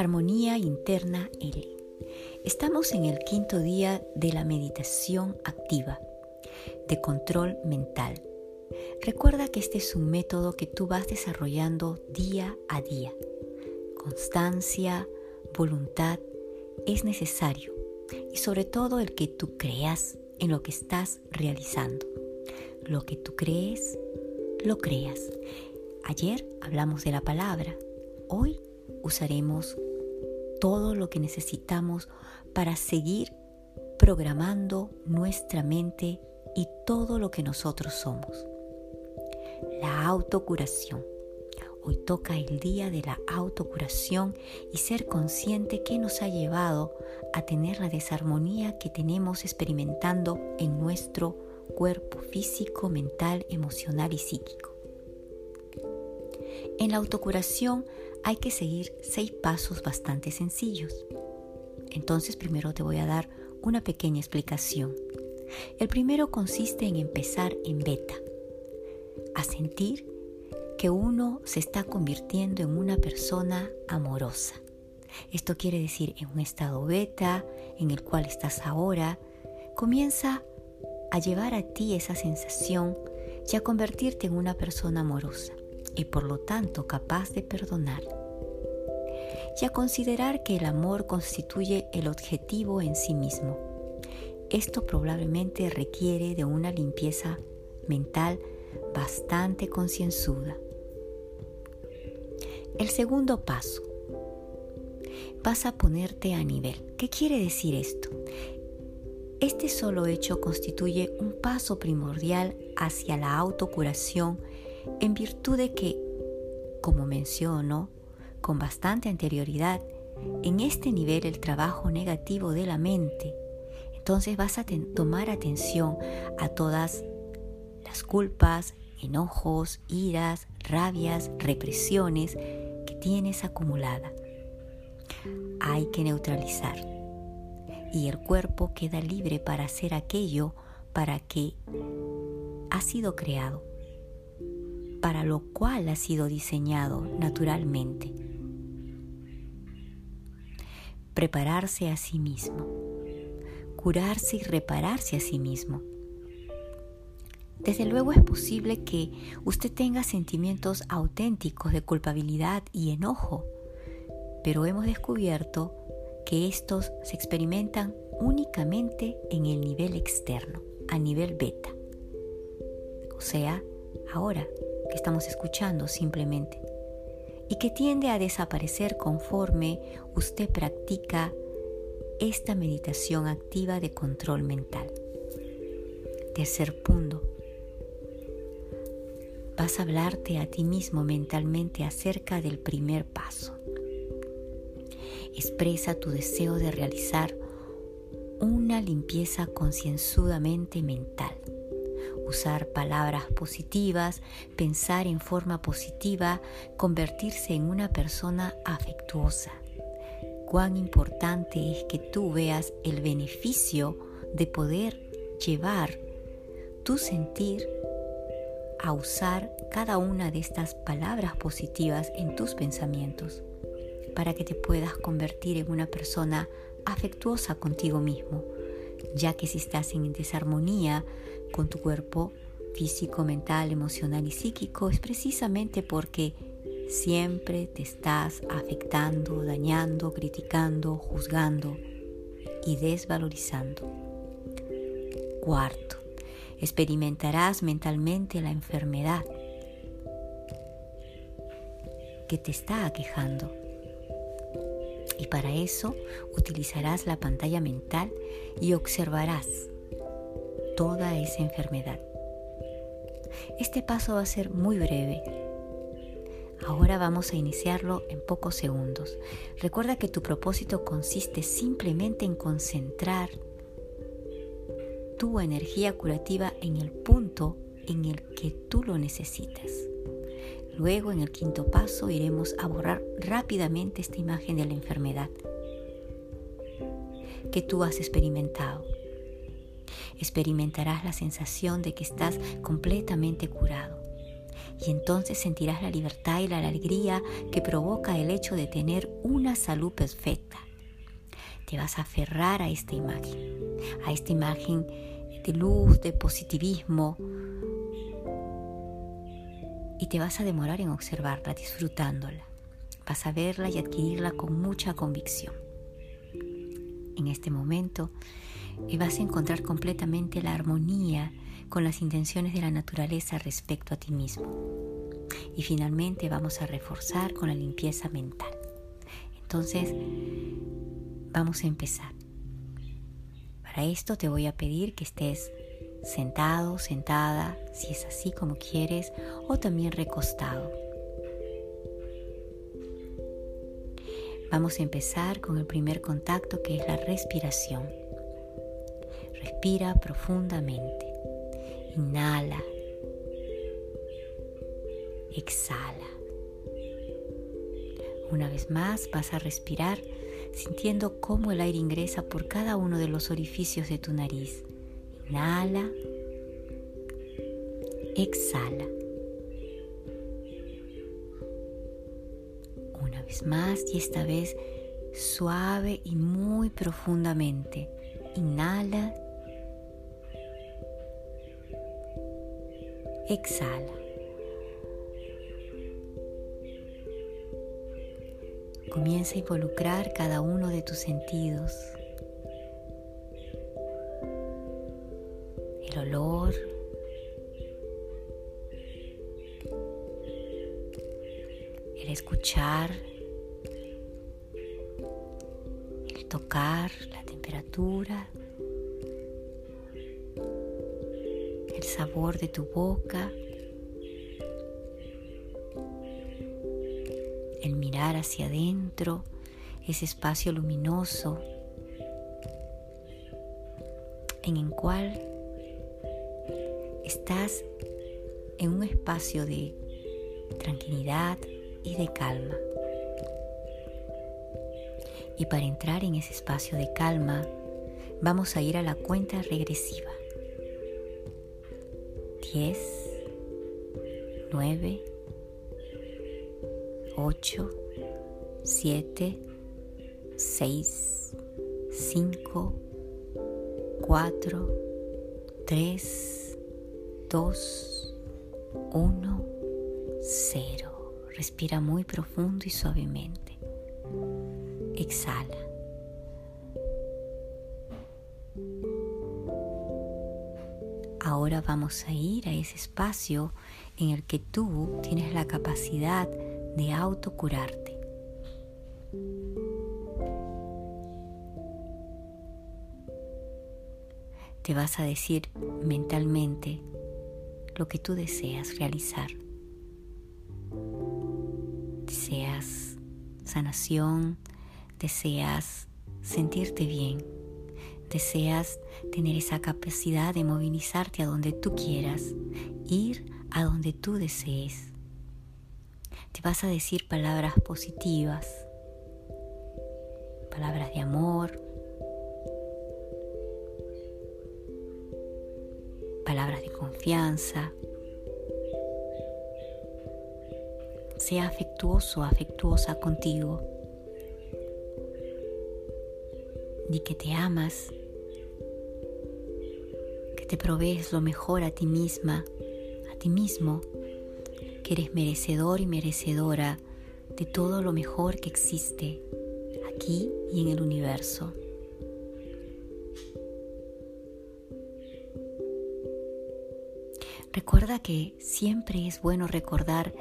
Armonía Interna L. Estamos en el quinto día de la meditación activa, de control mental. Recuerda que este es un método que tú vas desarrollando día a día. Constancia, voluntad es necesario y sobre todo el que tú creas en lo que estás realizando. Lo que tú crees, lo creas. Ayer hablamos de la palabra. Hoy usaremos todo lo que necesitamos para seguir programando nuestra mente y todo lo que nosotros somos. La autocuración. Hoy toca el día de la autocuración y ser consciente que nos ha llevado a tener la desarmonía que tenemos experimentando en nuestro cuerpo físico, mental, emocional y psíquico. En la autocuración hay que seguir seis pasos bastante sencillos. Entonces primero te voy a dar una pequeña explicación. El primero consiste en empezar en beta, a sentir que uno se está convirtiendo en una persona amorosa. Esto quiere decir en un estado beta en el cual estás ahora, comienza a llevar a ti esa sensación y a convertirte en una persona amorosa y por lo tanto capaz de perdonar. Y a considerar que el amor constituye el objetivo en sí mismo. Esto probablemente requiere de una limpieza mental bastante concienzuda. El segundo paso. Vas a ponerte a nivel. ¿Qué quiere decir esto? Este solo hecho constituye un paso primordial hacia la autocuración en virtud de que, como menciono con bastante anterioridad, en este nivel el trabajo negativo de la mente, entonces vas a tomar atención a todas las culpas, enojos, iras, rabias, represiones tienes acumulada. Hay que neutralizar y el cuerpo queda libre para hacer aquello para que ha sido creado para lo cual ha sido diseñado naturalmente. Prepararse a sí mismo, curarse y repararse a sí mismo. Desde luego es posible que usted tenga sentimientos auténticos de culpabilidad y enojo, pero hemos descubierto que estos se experimentan únicamente en el nivel externo, a nivel beta, o sea, ahora que estamos escuchando simplemente y que tiende a desaparecer conforme usted practica esta meditación activa de control mental. Tercer punto. Vas a hablarte a ti mismo mentalmente acerca del primer paso. Expresa tu deseo de realizar una limpieza concienzudamente mental usar palabras positivas, pensar en forma positiva, convertirse en una persona afectuosa. Cuán importante es que tú veas el beneficio de poder llevar tu sentir a usar cada una de estas palabras positivas en tus pensamientos para que te puedas convertir en una persona afectuosa contigo mismo, ya que si estás en desarmonía con tu cuerpo físico, mental, emocional y psíquico es precisamente porque siempre te estás afectando, dañando, criticando, juzgando y desvalorizando. Cuarto, experimentarás mentalmente la enfermedad que te está aquejando. Y para eso utilizarás la pantalla mental y observarás toda esa enfermedad. Este paso va a ser muy breve. Ahora vamos a iniciarlo en pocos segundos. Recuerda que tu propósito consiste simplemente en concentrar tu energía curativa en el punto en el que tú lo necesitas. Luego, en el quinto paso, iremos a borrar rápidamente esta imagen de la enfermedad que tú has experimentado. Experimentarás la sensación de que estás completamente curado. Y entonces sentirás la libertad y la alegría que provoca el hecho de tener una salud perfecta. Te vas a aferrar a esta imagen, a esta imagen de luz, de positivismo, y te vas a demorar en observarla, disfrutándola. Vas a verla y adquirirla con mucha convicción. En este momento y vas a encontrar completamente la armonía con las intenciones de la naturaleza respecto a ti mismo. Y finalmente vamos a reforzar con la limpieza mental. Entonces, vamos a empezar. Para esto te voy a pedir que estés sentado, sentada, si es así como quieres, o también recostado. Vamos a empezar con el primer contacto que es la respiración. Respira profundamente. Inhala. Exhala. Una vez más vas a respirar sintiendo cómo el aire ingresa por cada uno de los orificios de tu nariz Inhala. Exhala. Una vez más y esta vez suave y muy profundamente. Inhala. Exhala. Comienza a involucrar cada uno de tus sentidos. el olor, el escuchar, el tocar, la temperatura, el sabor de tu boca, el mirar hacia adentro, ese espacio luminoso en el cual estás en un espacio de tranquilidad y de calma. Y para entrar en ese espacio de calma, vamos a ir a la cuenta regresiva. 10, 9, 8, 7, 6, 5, 4, 3, 2, 1, 0. Respira muy profundo y suavemente. Exhala. Ahora vamos a ir a ese espacio en el que tú tienes la capacidad de autocurarte. Te vas a decir mentalmente, lo que tú deseas realizar. Deseas sanación, deseas sentirte bien, deseas tener esa capacidad de movilizarte a donde tú quieras, ir a donde tú desees. Te vas a decir palabras positivas, palabras de amor, palabras de confianza. Sea afectuoso, afectuosa contigo. Di que te amas, que te provees lo mejor a ti misma, a ti mismo, eres merecedor y merecedora de todo lo mejor que existe aquí y en el universo. Recuerda que siempre es bueno recordar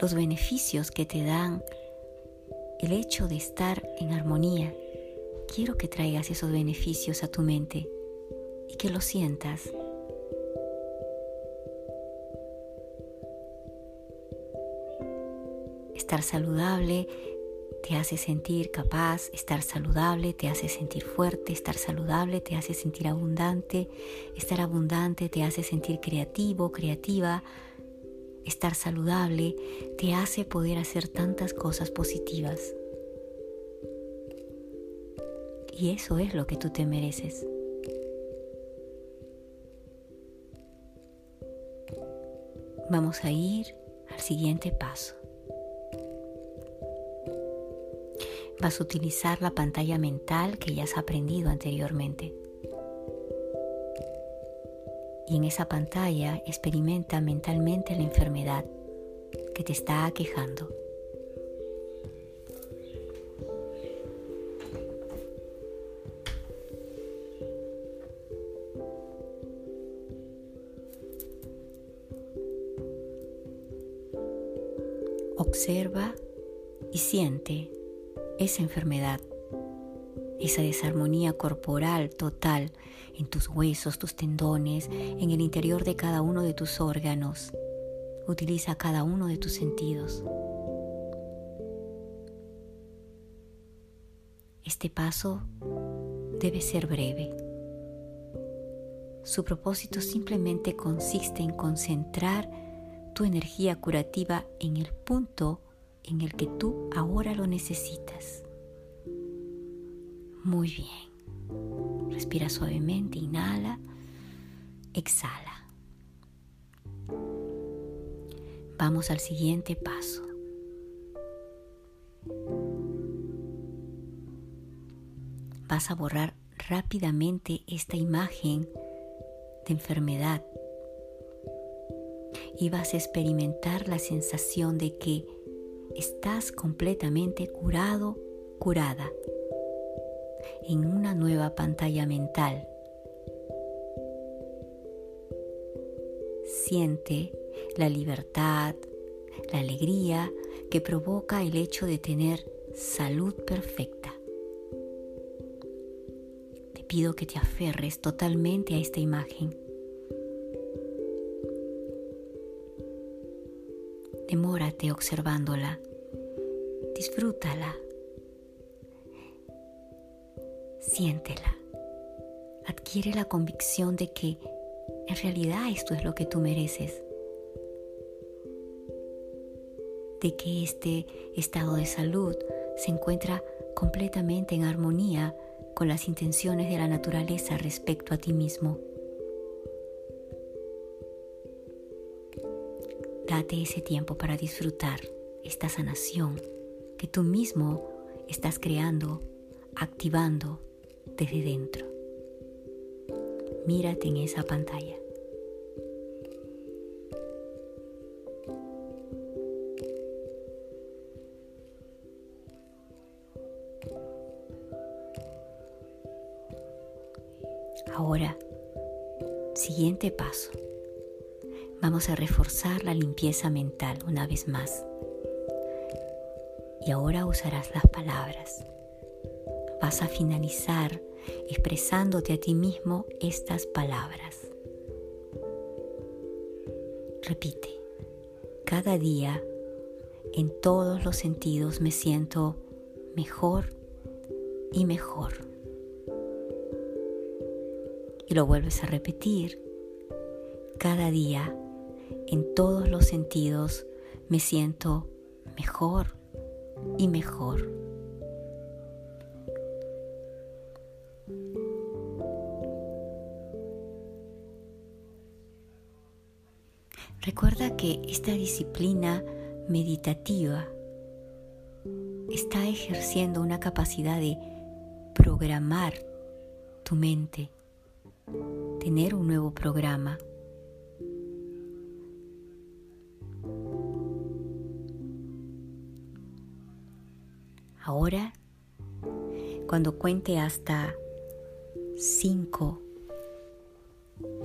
los beneficios que te dan el hecho de estar en armonía. Quiero que traigas esos beneficios a tu mente y que lo sientas. Estar saludable te hace sentir capaz, estar saludable te hace sentir fuerte, estar saludable te hace sentir abundante, estar abundante te hace sentir creativo, creativa, estar saludable te hace poder hacer tantas cosas positivas. Y eso es lo que tú te mereces. Vamos a ir al siguiente paso. Vas a utilizar la pantalla mental que ya has aprendido anteriormente. Y en esa pantalla experimenta mentalmente la enfermedad que te está aquejando. Observa y siente esa enfermedad, esa desarmonía corporal total en tus huesos, tus tendones, en el interior de cada uno de tus órganos. Utiliza cada uno de tus sentidos. Este paso debe ser breve. Su propósito simplemente consiste en concentrar tu energía curativa en el punto en el que tú ahora lo necesitas. Muy bien. Respira suavemente, inhala, exhala. Vamos al siguiente paso. Vas a borrar rápidamente esta imagen de enfermedad y vas a experimentar la sensación de que estás completamente curado, curada, en una nueva pantalla mental. Siente la libertad, la alegría que provoca el hecho de tener salud perfecta. Te pido que te aferres totalmente a esta imagen. Observándola. Disfrútala. Siéntela. Adquiere la convicción de que en realidad esto es lo que tú mereces. De que este estado de salud se encuentra completamente en armonía con las intenciones de la naturaleza respecto a ti mismo. Date ese tiempo para disfrutar esta sanación que tú mismo estás creando, activando desde dentro. Mírate en esa pantalla. Ahora, siguiente paso. Vamos a reforzar la limpieza mental una vez más. Y ahora usarás las palabras. Vas a finalizar expresándote a ti mismo estas palabras. Repite, cada día en todos los sentidos me siento mejor y mejor. Y lo vuelves a repetir, cada día en todos los sentidos me siento mejor y mejor. Recuerda que esta disciplina meditativa está ejerciendo una capacidad de programar tu mente, tener un nuevo programa Ahora, cuando cuente hasta cinco,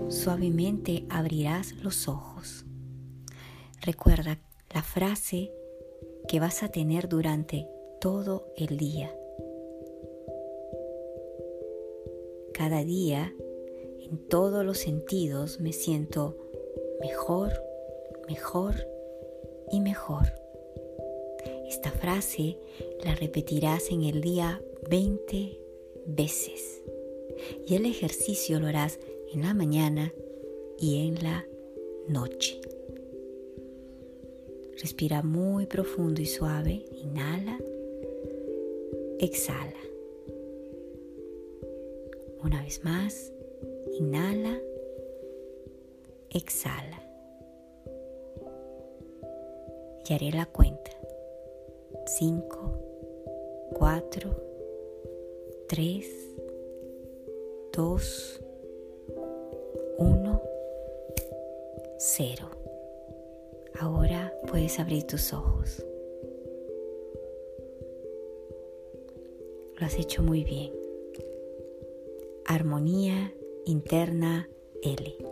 suavemente abrirás los ojos. Recuerda la frase que vas a tener durante todo el día. Cada día, en todos los sentidos me siento mejor, mejor y mejor. Esta frase la repetirás en el día 20 veces y el ejercicio lo harás en la mañana y en la noche. Respira muy profundo y suave. Inhala. Exhala. Una vez más. Inhala. Exhala. Y haré la cuenta. 5, 4, 3, 2, 1, 0. Ahora puedes abrir tus ojos. Lo has hecho muy bien. Armonía interna L.